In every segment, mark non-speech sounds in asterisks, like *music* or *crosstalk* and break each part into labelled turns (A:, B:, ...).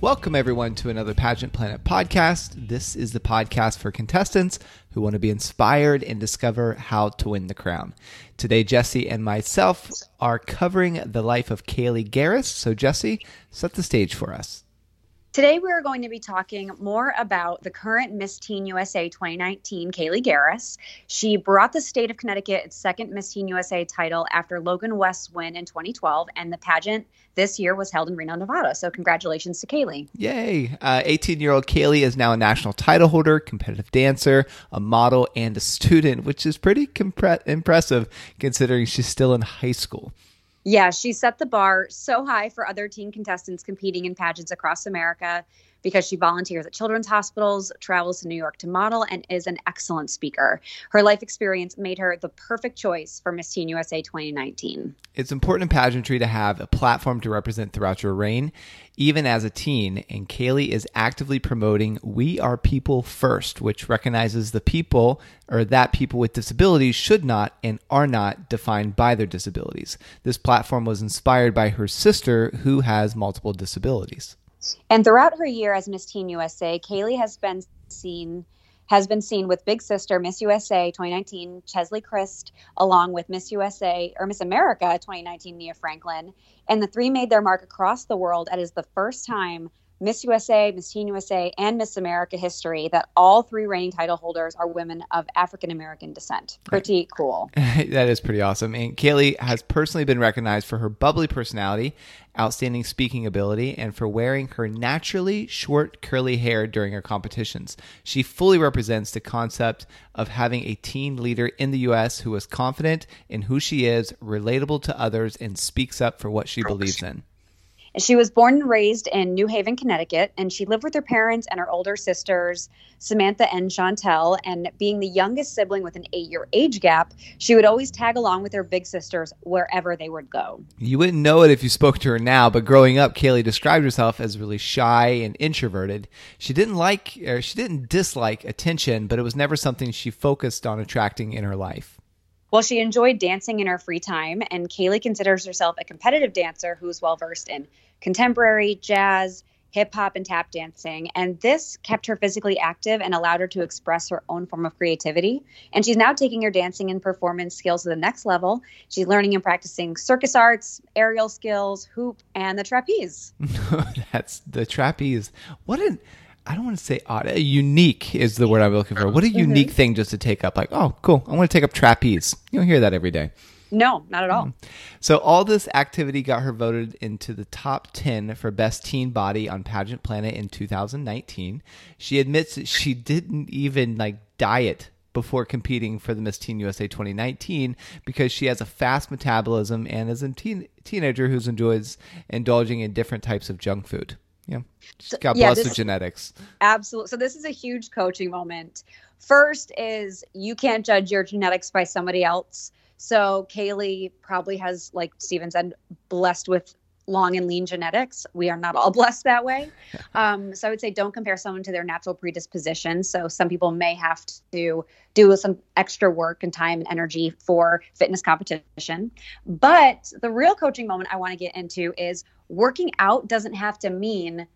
A: Welcome, everyone, to another Pageant Planet podcast. This is the podcast for contestants who want to be inspired and discover how to win the crown. Today, Jesse and myself are covering the life of Kaliegh Garris. So, Jesse, set the stage for us.
B: Today, we're going to be talking more about the current Miss Teen USA 2019, Kaliegh Garris. She brought the state of Connecticut its second Miss Teen USA title after Logan West's win in 2012, and the pageant this year was held in Reno, Nevada. So, congratulations to Kaliegh.
A: Yay. 18 uh, year old Kaliegh is now a national title holder, competitive dancer, a model, and a student, which is pretty compre- impressive considering she's still in high school.
B: Yeah, she set the bar so high for other teen contestants competing in pageants across America because she volunteers at children's hospitals, travels to New York to model, and is an excellent speaker. Her life experience made her the perfect choice for Miss Teen USA 2019.
A: It's important in pageantry to have a platform to represent throughout your reign, even as a teen. And Kaliegh is actively promoting We Are People First, which recognizes the people or that people with disabilities should not and are not defined by their disabilities. This platform was inspired by her sister, who has multiple disabilities.
B: And throughout her year as Miss Teen USA, Kaliegh has been seen has been seen with Big Sister Miss USA 2019 Cheslie Kryst, along with Miss USA or Miss America 2019 Nia Franklin, and the three made their mark across the world. It is the first time Miss USA, Miss Teen USA, and Miss America history that all three reigning title holders are women of African American descent. Pretty cool. *laughs*
A: that is pretty awesome. And Kaliegh has personally been recognized for her bubbly personality, outstanding speaking ability, and for wearing her naturally short, curly hair during her competitions. She fully represents the concept of having a teen leader in the U.S. who is confident in who she is, relatable to others, and speaks up for what she believes in.
B: She was born and raised in New Haven, Connecticut, and she lived with her parents and her older sisters, Samantha and Chantel. And being the youngest sibling with an eight year age gap, she would always tag along with her big sisters wherever they would go.
A: You wouldn't know it if you spoke to her now, but growing up, Kaliegh described herself as really shy and introverted. She didn't like, or she didn't dislike attention, but it was never something she focused on attracting in her life.
B: Well, she enjoyed dancing in her free time, and Kaliegh considers herself a competitive dancer who's well versed in contemporary, jazz, hip hop, and tap dancing. And this kept her physically active and allowed her to express her own form of creativity. And she's now taking her dancing and performance skills to the next level. She's learning and practicing circus arts, aerial skills, hoop, and the trapeze. *laughs*
A: That's the trapeze. What an I don't want to say odd. Unique is the word I'm looking for. What a mm-hmm. unique thing just to take up. Like, oh, cool. I want to take up trapeze. You don't hear that every day.
B: No, not at all. Mm.
A: So all this activity got her voted into the top 10 for best teen body on Pageant Planet in 2019. She admits that she didn't even like diet before competing for the Miss Teen USA 2019 because she has a fast metabolism and is a teen- teenager who enjoys indulging in different types of junk food. Yeah. Just God yeah, bless genetics.
B: Absolutely. So this is a huge coaching moment. First is you can't judge your genetics by somebody else. So Kaliegh probably has, like Steven said, blessed with long and lean genetics. We are not all *laughs* blessed that way. Um, so I would say don't compare someone to their natural predisposition. So some people may have to do some extra work and time and energy for fitness competition. But the real coaching moment I want to get into is working out doesn't have to mean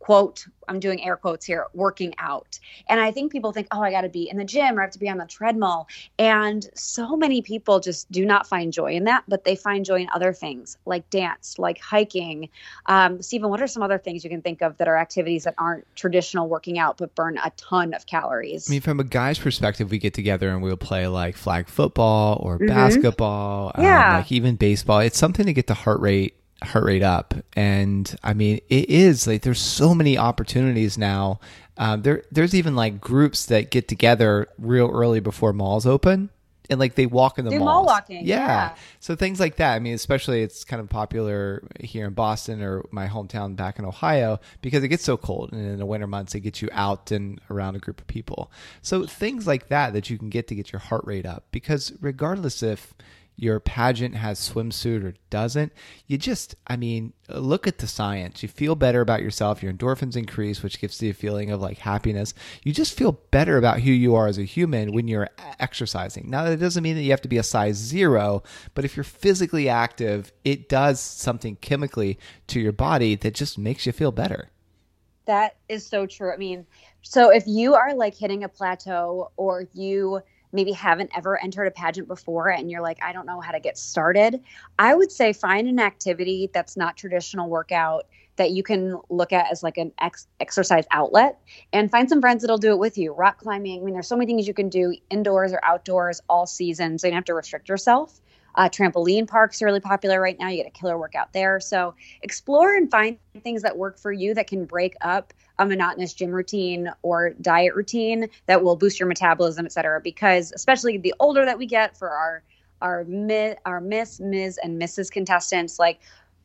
B: quote i'm doing air quotes here working out. And i think people think oh i got to be in the gym or i have to be on the treadmill. And so many people just do not find joy in that but they find joy in other things like dance like hiking. Um, stephen what are some other things you can think of that are activities that aren't traditional working out but burn a ton of calories?
A: I mean from a guy's perspective we get together and we'll play like flag football or mm-hmm. basketball
B: yeah.
A: Um, like even baseball. It's something to get the heart rate heart rate up. And I mean, it is like there's so many opportunities now. Um, there, there's even like groups that get together real early before malls open. And like they walk in the
B: Do
A: malls.
B: mall walking,
A: yeah.
B: yeah.
A: So things like that. I mean, especially it's kind of popular here in Boston or my hometown back in Ohio because it gets so cold, and in the winter months it gets you out and around a group of people. So things like that that you can get to get your heart rate up because regardless if your pageant has swimsuit or doesn't, you just, I mean, look at the science. You feel better about yourself. Your endorphins increase, which gives you a feeling of like happiness. You just feel better about who you are as a human when you're exercising. Now, that doesn't mean that you have to be a size zero, but if you're physically active, it does something chemically to your body that just makes you feel better.
B: That is so true. I mean, so if you are like hitting a plateau or you maybe haven't ever entered a pageant before and you're like, I don't know how to get started, I would say find an activity that's not traditional workout that you can look at as like an ex- exercise outlet and find some friends that'll do it with you. Rock climbing, I mean, there's so many things you can do indoors or outdoors all season. So you don't have to restrict yourself. Uh, trampoline parks are really popular right now. You get a killer workout there. So explore and find things that work for you that can break up a monotonous gym routine or diet routine that will boost your metabolism, et cetera. Because especially the older that we get for our our mi- our Miss, Ms, and Mrs. contestants, like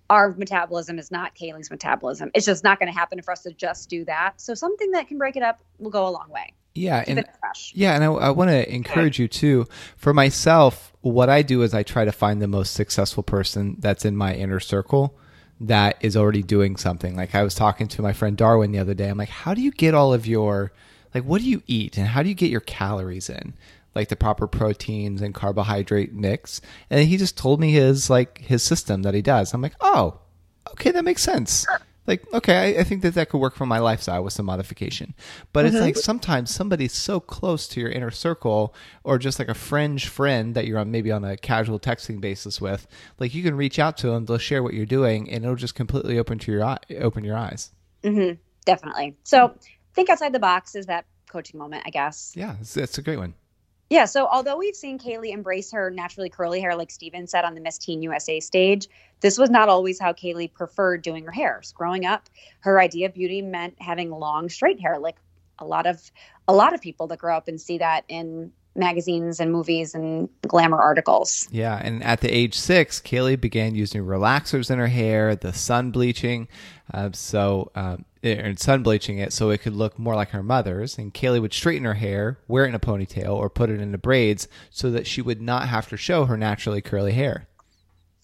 B: our metabolism is not Kaliegh's metabolism. It's just not going to happen for us to just do that. So something that can break it up will go a long way.
A: Yeah, Keep and yeah, and I, I want to encourage you too. For myself, what I do is I try to find the most successful person that's in my inner circle that is already doing something. Like I was talking to my friend Darwin the other day. I'm like, how do you get all of your like what do you eat and how do you get your calories in? Like the proper proteins and carbohydrate mix. And he just told me his like his system that he does. I'm like, oh, okay, that makes sense like okay I, I, think that that could work for my lifestyle with some modification. But mm-hmm. it's like sometimes somebody's so close to your inner circle or just like a fringe friend that you're on maybe on a casual texting basis with like you can reach out to them they'll share what you're doing and it'll just completely open to your eye open your eyes.
B: Mm-hmm. definitely. So think outside the box is that coaching moment i guess.
A: Yeah it's, it's a great one
B: yeah, so although we've seen Kaliegh embrace her naturally curly hair, like Steven said on the Miss Teen USA stage, this was not always how Kaliegh preferred doing her hair. growing up, her idea of beauty meant having long, straight hair, like a lot of a lot of people that grow up and see that in magazines and movies and glamour articles.
A: Yeah, and at the age six, Kaliegh began using relaxers in her hair, the sun bleaching, uh, so um, and sun bleaching it so it could look more like her mother's. And Kaliegh would straighten her hair, wear it in a ponytail, or put it into braids so that she would not have to show her naturally curly hair.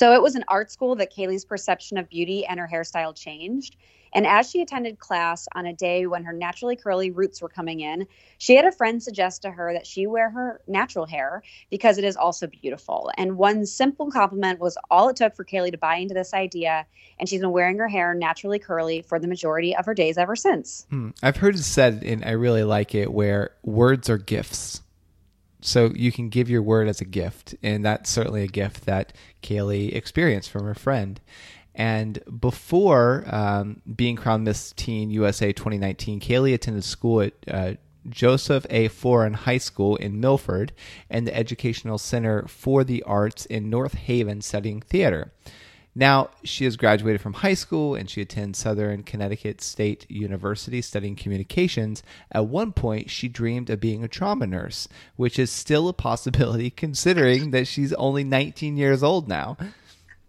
B: So it was an art school that Kaliegh's perception of beauty and her hairstyle changed. And as she attended class on a day when her naturally curly roots were coming in, she had a friend suggest to her that she wear her natural hair because it is also beautiful. And one simple compliment was all it took for Kaliegh to buy into this idea. And she's been wearing her hair naturally curly for the majority of her days ever since.
A: Hmm. I've heard it said, and I really like it, where words are gifts so you can give your word as a gift and that's certainly a gift that kaliegh experienced from her friend and before um, being crowned Miss Teen USA 2019, Kaliegh attended school at uh, Joseph A. Foran High School in Milford and the Educational Center for the Arts in North Haven studying theater. Now, she has graduated from high school and she attends Southern Connecticut State University studying communications. At one point, she dreamed of being a trauma nurse, which is still a possibility *laughs* considering that she's only 19 years old now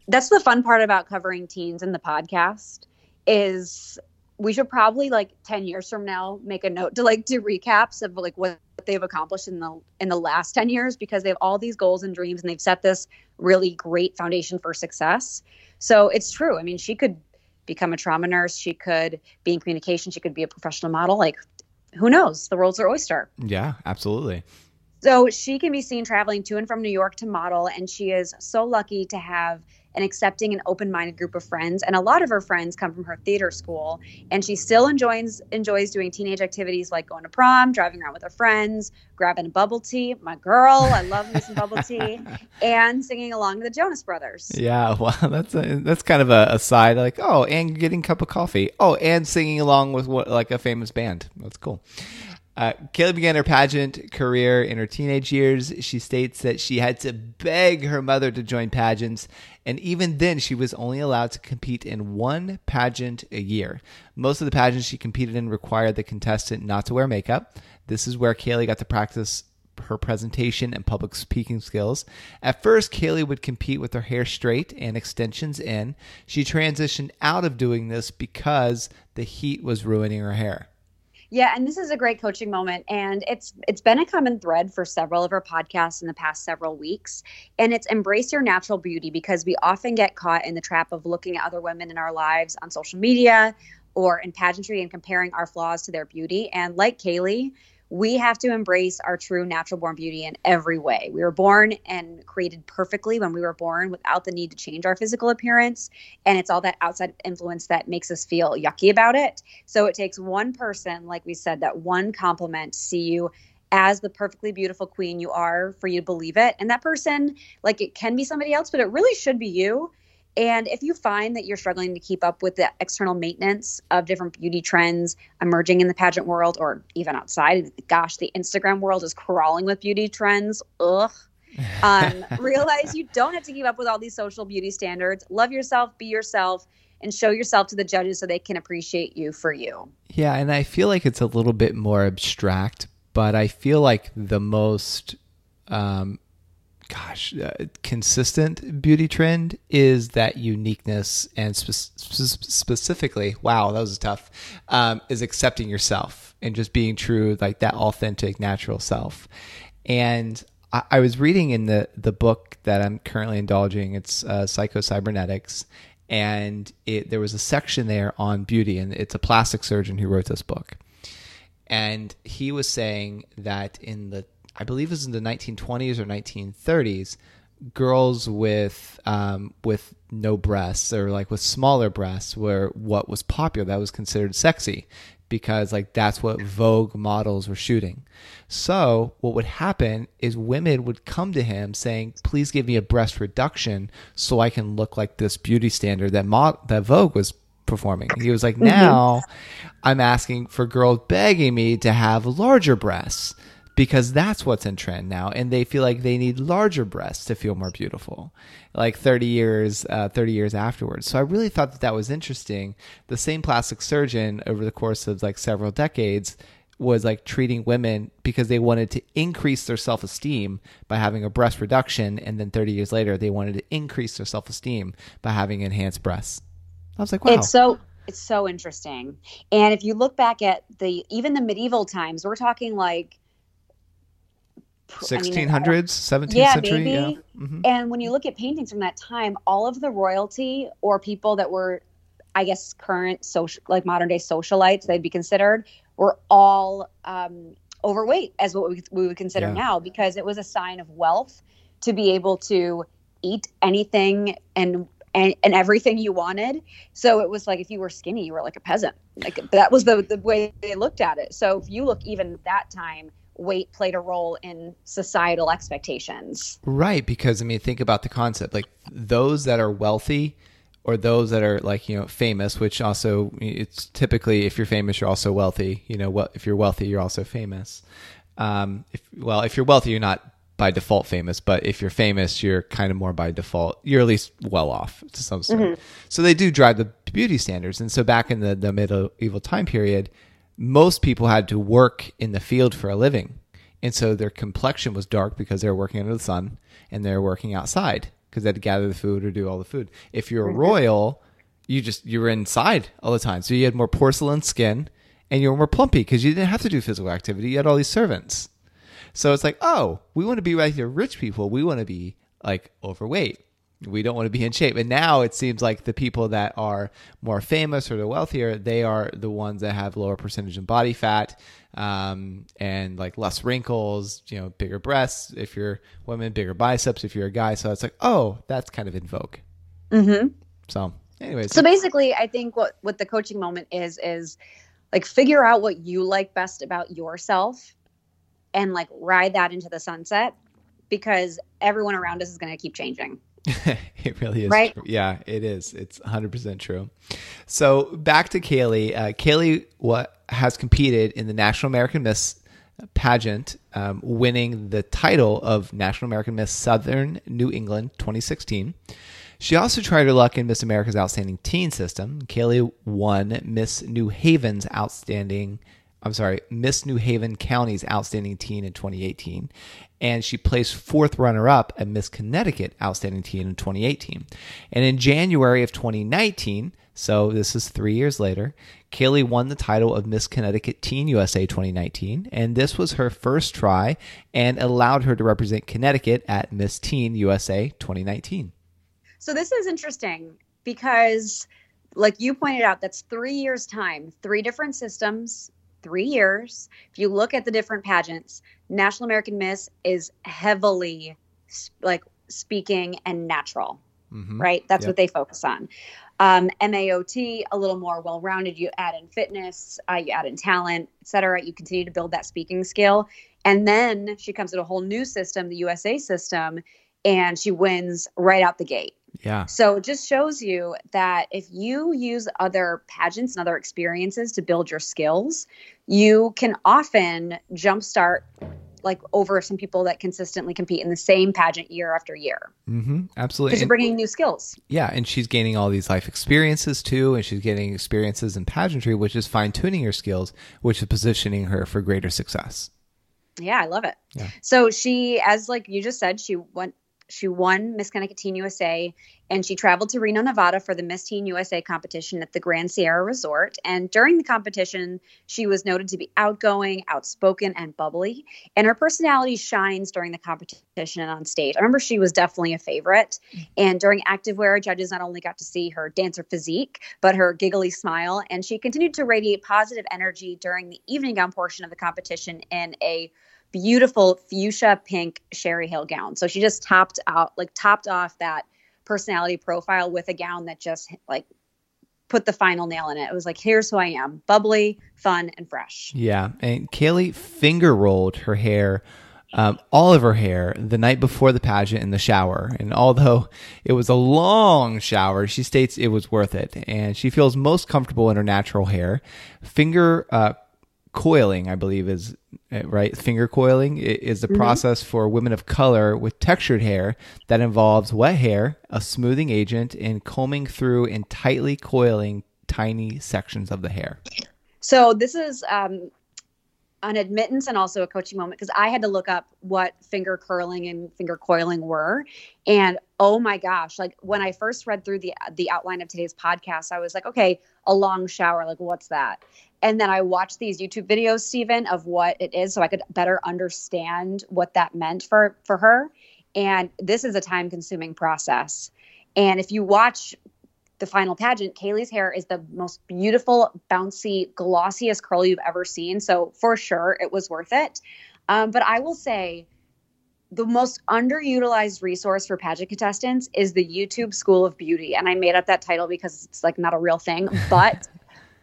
B: that's the fun part about covering teens in the podcast is we should probably like 10 years from now make a note to like do recaps of like what they've accomplished in the in the last 10 years because they have all these goals and dreams and they've set this really great foundation for success. So it's true. I mean she could become a trauma nurse. She could be in communication. She could be a professional model. Like who knows? The world's her oyster.
A: Yeah absolutely.
B: So she can be seen traveling to and from new york to model and she is so lucky to have an accepting an open-minded group of friends. And a lot of her friends come from her theater school and she still enjoys enjoys doing teenage activities like going to prom driving around with her friends grabbing a bubble tea. My girl i love me some bubble tea. *laughs* And singing along to the jonas brothers.
A: Yeah *laughs* well that's a, that's kind of a, a side like oh and getting a cup of coffee. Oh and singing along with what like a famous band. That's cool. Uh, Kaliegh began her pageant career in her teenage years. She states that she had to beg her mother to join pageants, and even then, she was only allowed to compete in one pageant a year. Most of the pageants she competed in required the contestant not to wear makeup. This is where Kaliegh got to practice her presentation and public speaking skills. At first, Kaliegh would compete with her hair straight and extensions in. She transitioned out of doing this because the heat was ruining her hair.
B: Yeah, and this is a great coaching moment and it's it's been a common thread for several of our podcasts in the past several weeks and it's embrace your natural beauty because we often get caught in the trap of looking at other women in our lives on social media or in pageantry and comparing our flaws to their beauty and like Kaliegh, we have to embrace our true natural born beauty in every way. We were born and created perfectly when we were born without the need to change our physical appearance. And it's all that outside influence that makes us feel yucky about it. So it takes one person, like we said, that one compliment to see you as the perfectly beautiful queen you are for you to believe it. And that person, like it can be somebody else, but it really should be you. And if you find that you're struggling to keep up with the external maintenance of different beauty trends emerging in the pageant world or even outside, gosh, the Instagram world is crawling with beauty trends. Ugh. *laughs* Um, realize you don't have to keep up with all these social beauty standards. Love yourself, be yourself, and show yourself to the judges so they can appreciate you for you.
A: Yeah, and I feel like it's a little bit more abstract, but I feel like the most um, gosh, uh, consistent beauty trend is that uniqueness and spe- spe- specifically, wow, that was tough, um, is accepting yourself and just being true, like that authentic, natural self. And I, I was reading in the, the book that I'm currently indulging, it's uh, Psycho-Cybernetics. And it, there was a section there on beauty, and it's a plastic surgeon who wrote this book. And he was saying that in the I believe it was in the 1920s or 1930s, girls with um, with no breasts or like with smaller breasts were what was popular. That was considered sexy because like that's what Vogue models were shooting. So what would happen is women would come to him saying, "Please give me a breast reduction so I can look like this beauty standard that Mo- that Vogue was performing." He was like, mm-hmm. "Now I'm asking for girls begging me to have larger breasts." Because that's what's in trend now and they feel like they need larger breasts to feel more beautiful like 30 years uh, 30 years afterwards. So i really thought that that was interesting. The same plastic surgeon over the course of like several decades was like treating women because they wanted to increase their self-esteem by having a breast reduction and then 30 years later they wanted to increase their self-esteem by having enhanced breasts. I was like wow.
B: it's so it's so interesting. And if you look back at the even the medieval times we're talking like
A: 1600s, 17th
B: yeah,
A: century.
B: Yeah. Mm-hmm. And when you look at paintings from that time, all of the royalty or people that were, I guess, current social, like modern day socialites, they'd be considered, were all um, overweight, as what we, we would consider yeah. now, because it was a sign of wealth to be able to eat anything and and, and everything you wanted. So it was like if you were skinny, you were like a peasant. Like that was the the way they looked at it. So if you look even that time, weight played a role in societal expectations.
A: Right, because I mean think about the concept like those that are wealthy or those that are like, you know, famous, which also it's typically if you're famous you're also wealthy, you know, what if you're wealthy you're also famous. Um if well, if you're wealthy you're not by default famous, but if you're famous, you're kind of more by default. You're at least well off to some sort Mm-hmm. So they do drive the beauty standards. And so back in the, the medieval time period, most people had to work in the field for a living. And so their complexion was dark because they were working under the sun and they're working outside because they had to gather the food or do all the food. If you're a royal, you just you were inside all the time. So you had more porcelain skin and you were more plumpy because you didn't have to do physical activity. You had all these servants. So it's like, oh, we want to be like the rich people. We want to be like overweight we don't want to be in shape. And now it seems like the people that are more famous or the wealthier, they are the ones that have lower percentage of body fat um, and like less wrinkles, you know, bigger breasts if you're women, bigger biceps if you're a guy. So it's like, oh, that's kind of in vogue.
B: Mm-hmm.
A: So, anyways.
B: So basically, I think what what the coaching moment is is like figure out what you like best about yourself and like ride that into the sunset because everyone around us is going to keep changing. *laughs*
A: it really is.
B: Right?
A: True. Yeah, it is. It's 100% true. So back to Kaliegh. Uh, Kaliegh what has competed in the National American Miss pageant, um, winning the title of National American Miss Southern New England 2016. She also tried her luck in Miss America's Outstanding Teen System. Kaliegh won Miss New Haven's Outstanding I'm sorry, Miss New Haven County's Outstanding Teen in 2018. And she placed fourth runner up at Miss Connecticut Outstanding Teen in 2018. And in January of 2019, So this is three years later. Kaliegh won the title of Miss Connecticut Teen USA 2019, and this was her first try and allowed her to represent Connecticut at Miss Teen USA 2019.
B: So this is interesting because, like you pointed out, that's three years' time, three different systems, three years. If you look at the different pageants, National American Miss is heavily like speaking and natural, mm-hmm. right? That's yep. what they focus on. Um, MAOT, a little more well rounded. You add in fitness, uh, you add in talent, etc. You continue to build that speaking skill. And then she comes to a whole new system, the USA system, and she wins right out the gate.
A: Yeah.
B: So it just shows you that if you use other pageants and other experiences to build your skills, you can often jumpstart like over some people that consistently compete in the same pageant year after year.
A: Mm-hmm, absolutely.
B: Because you're bringing new skills.
A: Yeah, and she's gaining all these life experiences too, and she's getting experiences in pageantry, which is fine tuning her skills, which is positioning her for greater success.
B: Yeah, I love it. Yeah. So she, as like you just said, she went she won Miss Connecticut Teen USA and she traveled to Reno, Nevada for the Miss Teen USA competition at the Grand Sierra Resort. And during the competition, she was noted to be outgoing, outspoken, and bubbly. And her personality shines during the competition and on stage. I remember she was definitely a favorite. Mm-hmm. And during activewear, judges not only got to see her dancer physique, but her giggly smile. And she continued to radiate positive energy during the evening gown portion of the competition in a beautiful fuchsia pink Sherri Hill gown. So she just topped out, like topped off that personality profile with a gown that just like put the final nail in it. It was like, here's who I am bubbly, fun, and fresh.
A: Yeah. And Kaliegh finger rolled her hair. Um, all of her hair the night before the pageant in the shower. And although it was a long shower, she states it was worth it. And she feels most comfortable in her natural hair. Finger uh, coiling, I believe is right. Finger coiling is the mm-hmm. process for women of color with textured hair that involves wet hair, a smoothing agent, and combing through and tightly coiling tiny sections of the hair.
B: So this is um, an admittance and also a coaching moment because I had to look up what finger curling and finger coiling were, and oh my gosh, like when I first read through the the outline of today's podcast, I was like, okay, a long shower, like what's that? And then I watched these YouTube videos, Stephen, of what it is, so I could better understand what that meant for for her. And this is a time consuming process. And if you watch the final pageant, Kaliegh's hair is the most beautiful, bouncy, glossiest curl you've ever seen. So for sure, it was worth it. Um, but I will say, the most underutilized resource for pageant contestants is the YouTube School of Beauty. And I made up that title because it's like not a real thing, *laughs* but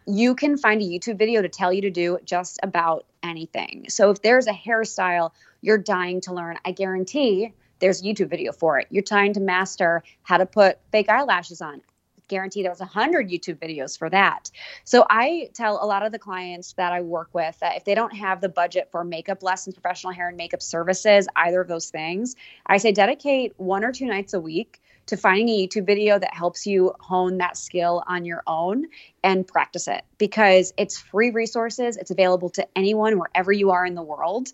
B: you can find a YouTube video to tell you to do just about anything. So if there's a hairstyle you're dying to learn, I guarantee there's a YouTube video for it. You're trying to master how to put fake eyelashes on. Guarantee there was a hundred YouTube videos for that. So I tell a lot of the clients that I work with that if they don't have the budget for makeup lessons, professional hair and makeup services, either of those things, I say dedicate one or two nights a week to finding a YouTube video that helps you hone that skill on your own and practice it because it's free resources. It's available to anyone wherever you are in the world.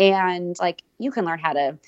B: And like you can learn how to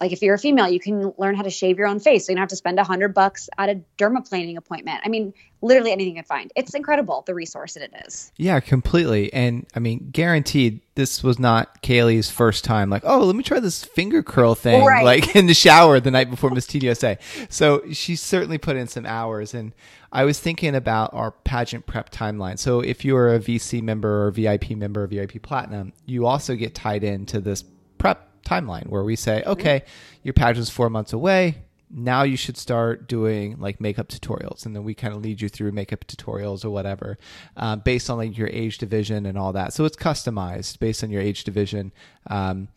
B: like if you're a female, you can learn how to shave your own face. So you don't have to spend a hundred bucks at a dermaplaning appointment. I mean, literally anything you can find. It's incredible the resource that it is.
A: Yeah, completely. And I mean, guaranteed this was not Kaliegh's first time like, oh, let me try this finger curl thing right. like in the shower the night before Miss USA. So she certainly put in some hours and I was thinking about our pageant prep timeline. So if you're a VC member or VIP member of VIP Platinum, you also get tied into this prep timeline where we say, okay, your pageant's four months away. Now you should start doing like makeup tutorials, and then we kind of lead you through makeup tutorials or whatever, uh, based on like your age division and all that. So it's customized based on your age division, um,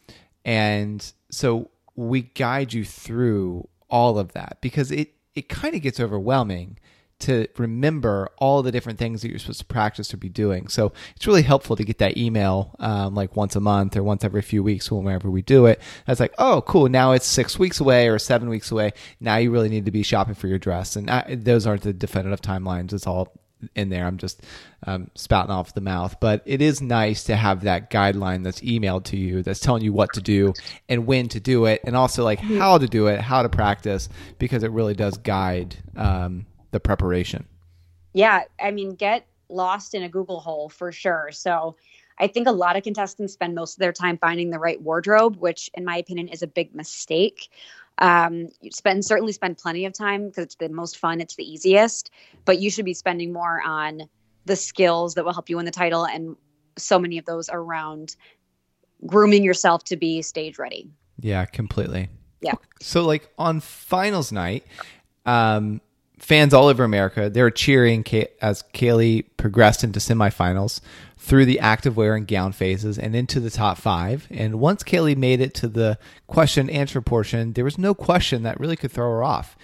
A: and so we guide you through all of that because it it kind of gets overwhelming to remember all the different things that you're supposed to practice or be doing. So it's really helpful to get that email um, like once a month or once every few weeks whenever we do it. That's like, oh, cool. Now it's six weeks away or seven weeks away. Now you really need to be shopping for your dress. And I, those aren't the definitive timelines. It's all in there. I'm just um, spouting off the mouth, but it is nice to have that guideline that's emailed to you that's telling you what to do and when to do it, and also like how to do it, how to practice, because it really does guide um, the preparation.
B: Yeah, I mean, get lost in a Google hole for sure. So I think a lot of contestants spend most of their time finding the right wardrobe, which, in my opinion, is a big mistake. Um, you spend certainly spend plenty of time because it's the most fun, it's the easiest, but you should be spending more on the skills that will help you win the title, and so many of those are around grooming yourself to be stage ready.
A: Yeah, completely.
B: Yeah.
A: So, like on finals night, um, fans all over America they were cheering as Kaliegh progressed into semifinals through the active wear and gown phases and into the top five. And once Kaliegh made it to the question answer portion, there was no question that really could throw her off.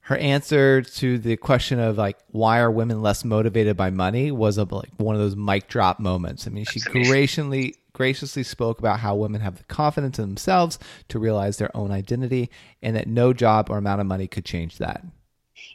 A: Her answer to the question of like why are women less motivated by money was a, like one of those mic drop moments. I mean, she graciously graciously spoke about how women have the confidence in themselves to realize their own identity and that no job or amount of money could change that.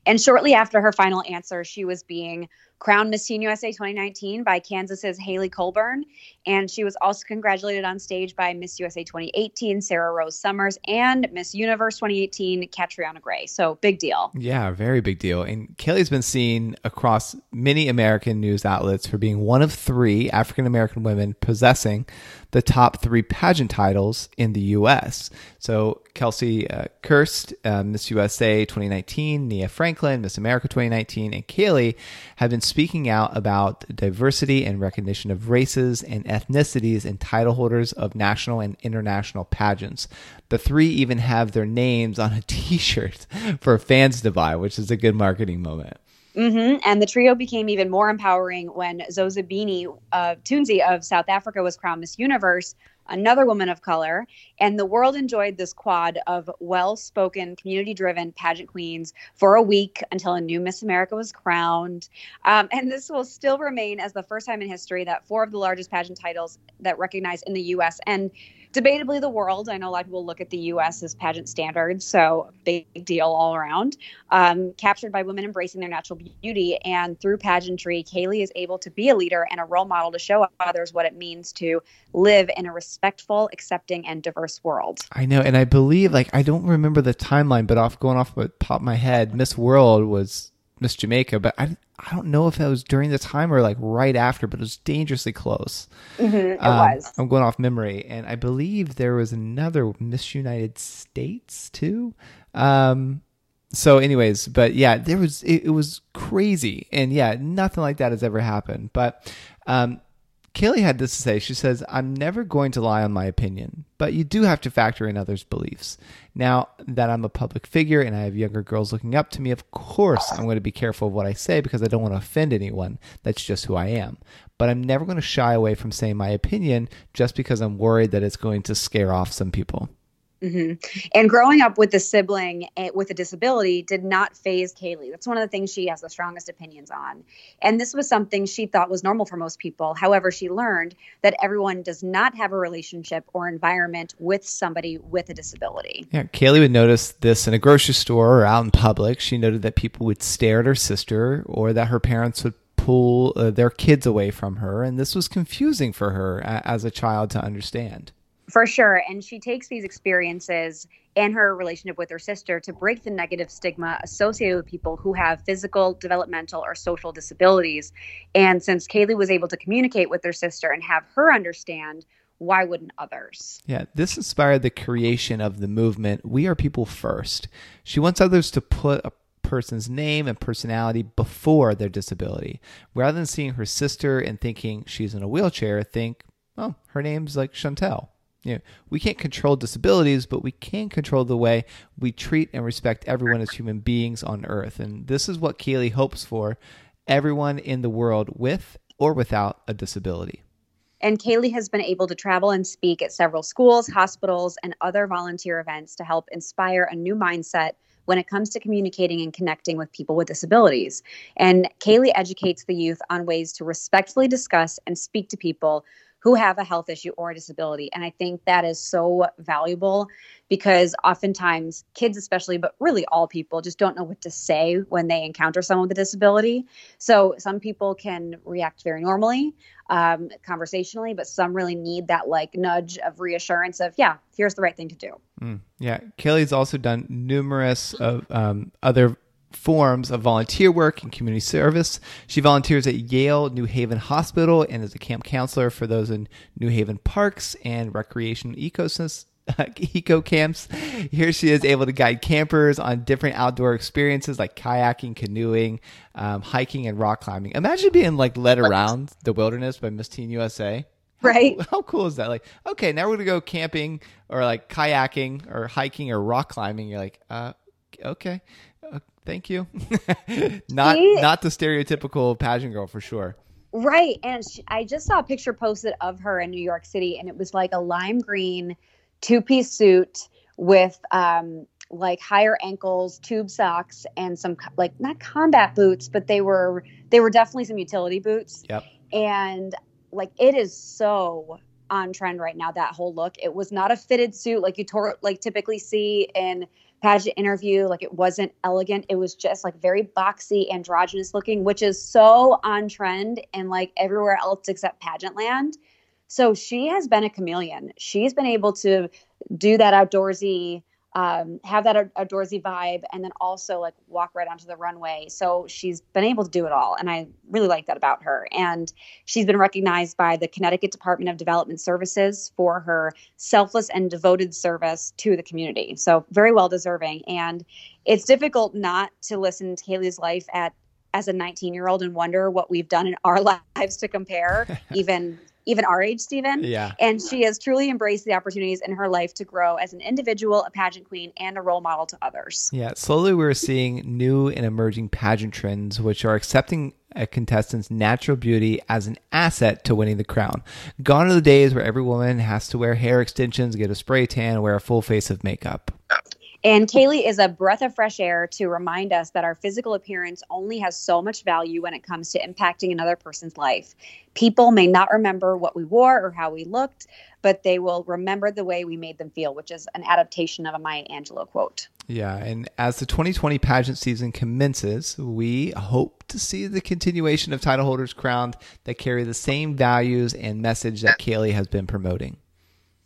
B: And shortly after her final answer, she was being crowned Miss Teen USA 2019 by Kansas's Hailey Colborn. And she was also congratulated on stage by Miss USA 2018, Sarah Rose Summers, and Miss Universe 2018, Catriona Gray. So big deal.
A: Yeah, very big deal. And Kaliegh's been seen across many American news outlets for being one of three African American women possessing the top three pageant titles in the U.S. So Kelsey uh, Kirst, uh, Miss USA 2019, Nia Franklin, Miss America 2019, and Kaliegh have been speaking out about diversity and recognition of races and ethnicities in title holders of national and international pageants. The three even have their names on a *laughs* T-shirt for fans to buy, which is a good marketing moment.
B: Mm-hmm. And the trio became even more empowering when Zozibini uh, Tunzi of South Africa was crowned Miss Universe, another woman of color. And the world enjoyed this quad of well spoken, community driven pageant queens for a week until a new Miss America was crowned. Um, and this will still remain as the first time in history that four of the largest pageant titles that recognized in the US and debatably the world. I know a lot of people look at the U.S. as pageant standards, so big deal all around. Um, captured by women embracing their natural beauty, and through pageantry, Kaliegh is able to be a leader and a role model to show others what it means to live in a respectful, accepting, and diverse world.
A: I know, and I believe, like, I don't remember the timeline, but off going off top of my head, Miss World was Miss Jamaica, but I I don't know if it was during the time or like right after, but it was dangerously close.
B: Mm-hmm, it um, was.
A: I'm going off memory, and I believe there was another Miss United States too. Um, so, anyways, but yeah, there was it, it, was crazy, and yeah, nothing like that has ever happened. But um, Kaliegh had this to say. She says, I'm never going to lie on my opinion, but you do have to factor in others' beliefs. Now that I'm a public figure and I have younger girls looking up to me, of course I'm going to be careful of what I say because I don't want to offend anyone. That's just who I am. But I'm never going to shy away from saying my opinion just because I'm worried that it's going to scare off some people.
B: Mm-hmm. And growing up with a sibling eh, with a disability did not phase Kaliegh. That's one of the things she has the strongest opinions on. And this was something she thought was normal for most people. However, she learned that everyone does not have a relationship or environment with somebody with a disability.
A: Yeah, Kaliegh would notice this in a grocery store or out in public. She noted that people would stare at her sister or that her parents would pull uh, their kids away from her. And this was confusing for her as a child to understand.
B: For sure. And she takes these experiences and her relationship with her sister to break the negative stigma associated with people who have physical, developmental, or social disabilities. And since Kaliegh was able to communicate with her sister and have her understand, why wouldn't others?
A: Yeah, this inspired the creation of the movement We Are People First. She wants others to put a person's name and personality before their disability. Rather than seeing her sister and thinking she's in a wheelchair, think, oh, her name's like Chantel you know, we can't control disabilities, but we can control the way we treat and respect everyone as human beings on earth. And this is what Kaliegh hopes for everyone in the world with or without a disability.
B: And Kaliegh has been able to travel and speak at several schools, hospitals, and other volunteer events to help inspire a new mindset when it comes to communicating and connecting with people with disabilities. And Kaliegh educates the youth on ways to respectfully discuss and speak to people who have a health issue or a disability. And I think that is so valuable because oftentimes kids, especially, but really all people, just don't know what to say when they encounter someone with a disability. So some people can react very normally, um, conversationally, but some really need that like nudge of reassurance of, yeah, here's the right thing to do.
A: Mm, yeah. Kaliegh's also done numerous of um, other forms of volunteer work and community service. She volunteers at Yale New Haven Hospital and is a camp counselor for those in New Haven parks and recreation ecosystems. *laughs* Eco camps. Here she is able to guide campers on different outdoor experiences like kayaking, canoeing, um, hiking, and rock climbing. Imagine being like led around the wilderness by Miss Teen USA.
B: Right.
A: How, *laughs* how cool is that? Like, okay, now we're gonna go camping or like kayaking or hiking or rock climbing. You're like, uh, okay, thank you. *laughs* not not the stereotypical pageant girl for sure.
B: Right. And she, I just saw a picture posted of her in New York City, and it was like a lime green two piece suit with um, like higher ankles, tube socks, and some like not combat boots, but they were they were definitely some utility boots.
A: Yep.
B: And like it is so on trend right now that whole look. It was not a fitted suit like you tor- like typically see in pageant interview. Like it wasn't elegant. It was just like very boxy, androgynous looking, which is so on trend and like everywhere else except pageant land. So she has been a chameleon. She's been able to do that outdoorsy, um, have that out- outdoorsy vibe, and then also like walk right onto the runway. So she's been able to do it all, and I really like that about her. And she's been recognized by the Connecticut Department of Development Services for her selfless and devoted service to the community. So very well deserving. And it's difficult not to listen to Kaliegh's life at as a 19 year old and wonder what we've done in our *laughs* lives to compare, *laughs* even even our age, Stephen.
A: Yeah.
B: And she has truly embraced the opportunities in her life to grow as an individual, a pageant queen, and a role model to others.
A: Yeah, slowly we're seeing new and emerging pageant trends, which are accepting a contestant's natural beauty as an asset to winning the crown. Gone are the days where every woman has to wear hair extensions, get a spray tan, wear a full face of makeup.
B: And Kaliegh is a breath of fresh air to remind us that our physical appearance only has so much value when it comes to impacting another person's life. People may not remember what we wore or how we looked, but they will remember the way we made them feel, which is an adaptation of a Maya Angelou quote.
A: Yeah, and as the 2020 pageant season commences, we hope to see the continuation of title holders crowned that carry the same values and message that Kaliegh has been promoting.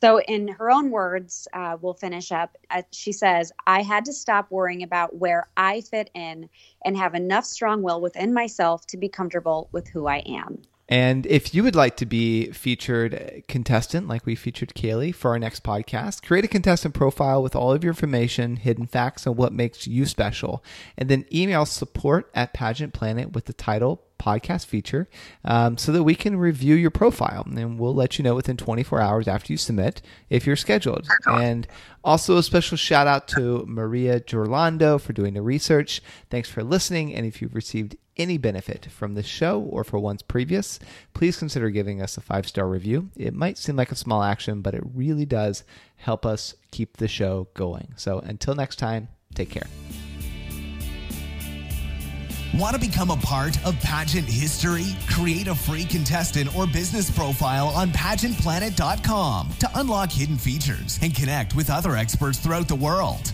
B: So, in her own words, uh, we'll finish up. Uh, she says, I had to stop worrying about where I fit in and have enough strong will within myself to be comfortable with who I am.
A: And if you would like to be featured contestant, like we featured Kaliegh for our next podcast, create a contestant profile with all of your information, hidden facts, and what makes you special. And then email support at Pageant Planet with the title podcast feature um, so that we can review your profile. And we'll let you know within 24 hours after you submit if you're scheduled. And also a special shout out to Maria Gerlando for doing the research. Thanks for listening. And if you've received any benefit from this show or for ones previous, please consider giving us a five star review. It might seem like a small action, but it really does help us keep the show going. So until next time, take care.
C: Want to become a part of pageant history? Create a free contestant or business profile on pageantplanet.com to unlock hidden features and connect with other experts throughout the world.